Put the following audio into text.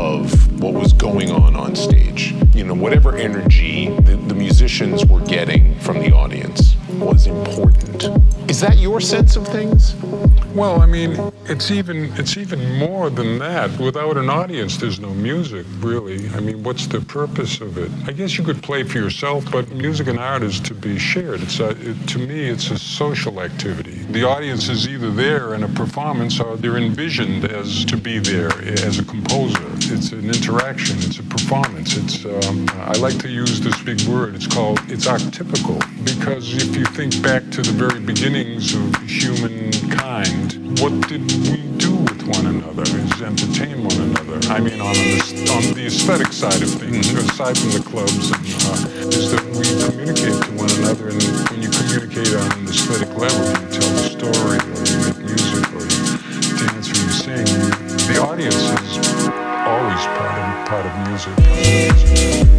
of what was going on on stage. You know, whatever energy the, the musicians were getting from the audience was important. Is that your sense of things? Well, I mean, it's even it's even more than that. Without an audience, there's no music, really. I mean, what's the purpose of it? I guess you could play for yourself, but music and art is to be shared. It's a, it, to me, it's a social activity. The audience is either there in a performance or they're envisioned as to be there as a composer. It's an interaction. It's a performance. It's um, I like to use this big word. It's called it's archetypical because if you think back to the very beginnings of humankind mind. What did we do with one another is entertain one another. I mean, on, the, on the aesthetic side of things, mm-hmm. aside from the clubs, and, uh, is that we communicate to one another. And when you communicate on an aesthetic level, you tell a story, or you make music, or you dance, or you sing. The audience is always part of, part of music.